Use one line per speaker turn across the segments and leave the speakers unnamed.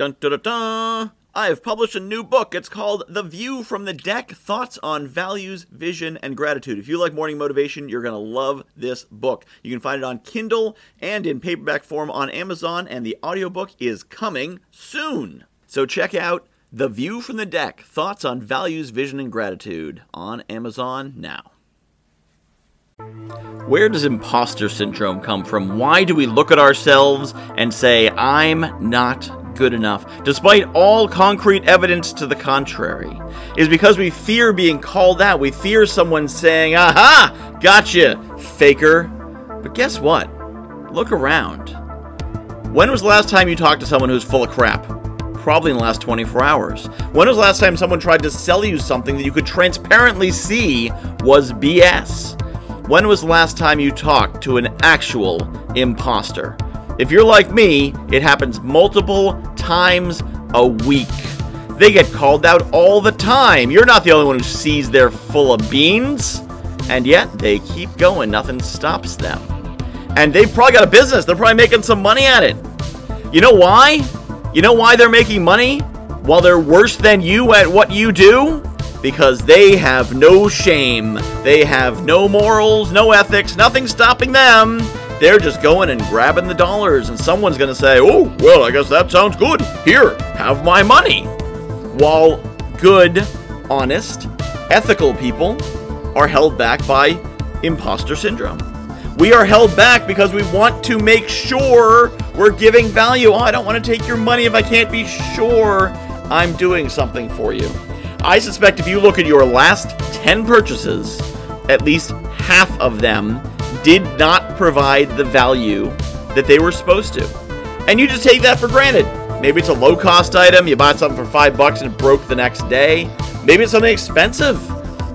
Dun dun dun dun! I have published a new book. It's called The View from the Deck Thoughts on Values, Vision, and Gratitude. If you like morning motivation, you're going to love this book. You can find it on Kindle and in paperback form on Amazon, and the audiobook is coming soon. So check out The View from the Deck Thoughts on Values, Vision, and Gratitude on Amazon now. Where does imposter syndrome come from? Why do we look at ourselves and say, I'm not good enough, despite all concrete evidence to the contrary, is because we fear being called out. We fear someone saying, Aha! Gotcha, faker. But guess what? Look around. When was the last time you talked to someone who's full of crap? Probably in the last 24 hours. When was the last time someone tried to sell you something that you could transparently see was BS? When was the last time you talked to an actual imposter? If you're like me, it happens multiple times a week. They get called out all the time. You're not the only one who sees they're full of beans. And yet, they keep going. Nothing stops them. And they've probably got a business. They're probably making some money at it. You know why? You know why they're making money? While they're worse than you at what you do? Because they have no shame. They have no morals, no ethics, nothing stopping them. They're just going and grabbing the dollars, and someone's going to say, Oh, well, I guess that sounds good. Here, have my money. While good, honest, ethical people are held back by imposter syndrome. We are held back because we want to make sure we're giving value. Oh, I don't want to take your money if I can't be sure I'm doing something for you. I suspect if you look at your last 10 purchases, at least half of them did not provide the value that they were supposed to. And you just take that for granted. Maybe it's a low cost item, you bought something for five bucks and it broke the next day. Maybe it's something expensive.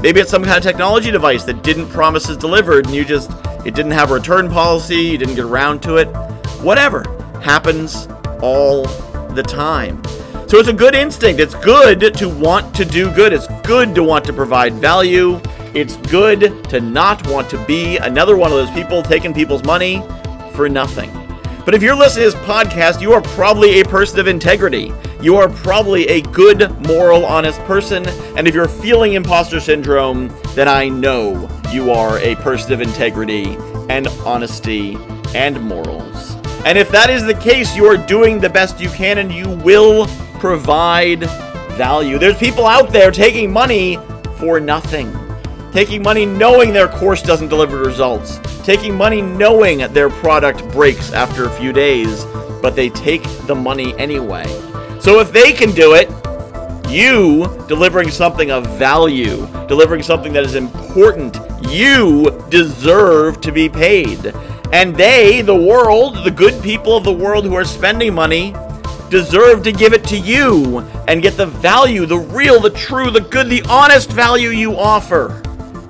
Maybe it's some kind of technology device that didn't promise it's delivered and you just, it didn't have a return policy, you didn't get around to it. Whatever. Happens all the time. So it's a good instinct. It's good to want to do good. It's good to want to provide value. It's good to not want to be another one of those people taking people's money for nothing. But if you're listening to this podcast, you are probably a person of integrity. You are probably a good, moral, honest person. And if you're feeling imposter syndrome, then I know you are a person of integrity and honesty and morals. And if that is the case, you are doing the best you can and you will provide value. There's people out there taking money for nothing taking money knowing their course doesn't deliver results, taking money knowing their product breaks after a few days, but they take the money anyway. So if they can do it, you delivering something of value, delivering something that is important, you deserve to be paid. And they, the world, the good people of the world who are spending money, deserve to give it to you and get the value, the real, the true, the good, the honest value you offer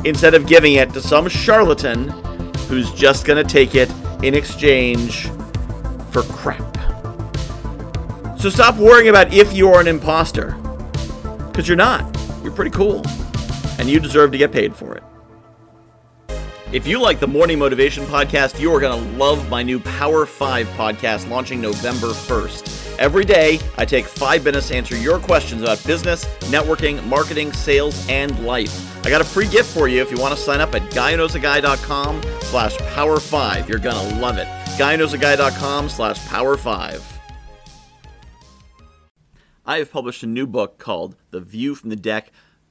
instead of giving it to some charlatan who's just going to take it in exchange for crap. So stop worrying about if you're an imposter. Because you're not. You're pretty cool. And you deserve to get paid for it. If you like the Morning Motivation Podcast, you are going to love my new Power 5 podcast launching November 1st. Every day, I take five minutes to answer your questions about business, networking, marketing, sales, and life. I got a free gift for you if you want to sign up at guyknowsaguy.com slash power 5. You're going to love it. guyknowsaguy.com slash power 5. I have published a new book called The View from the Deck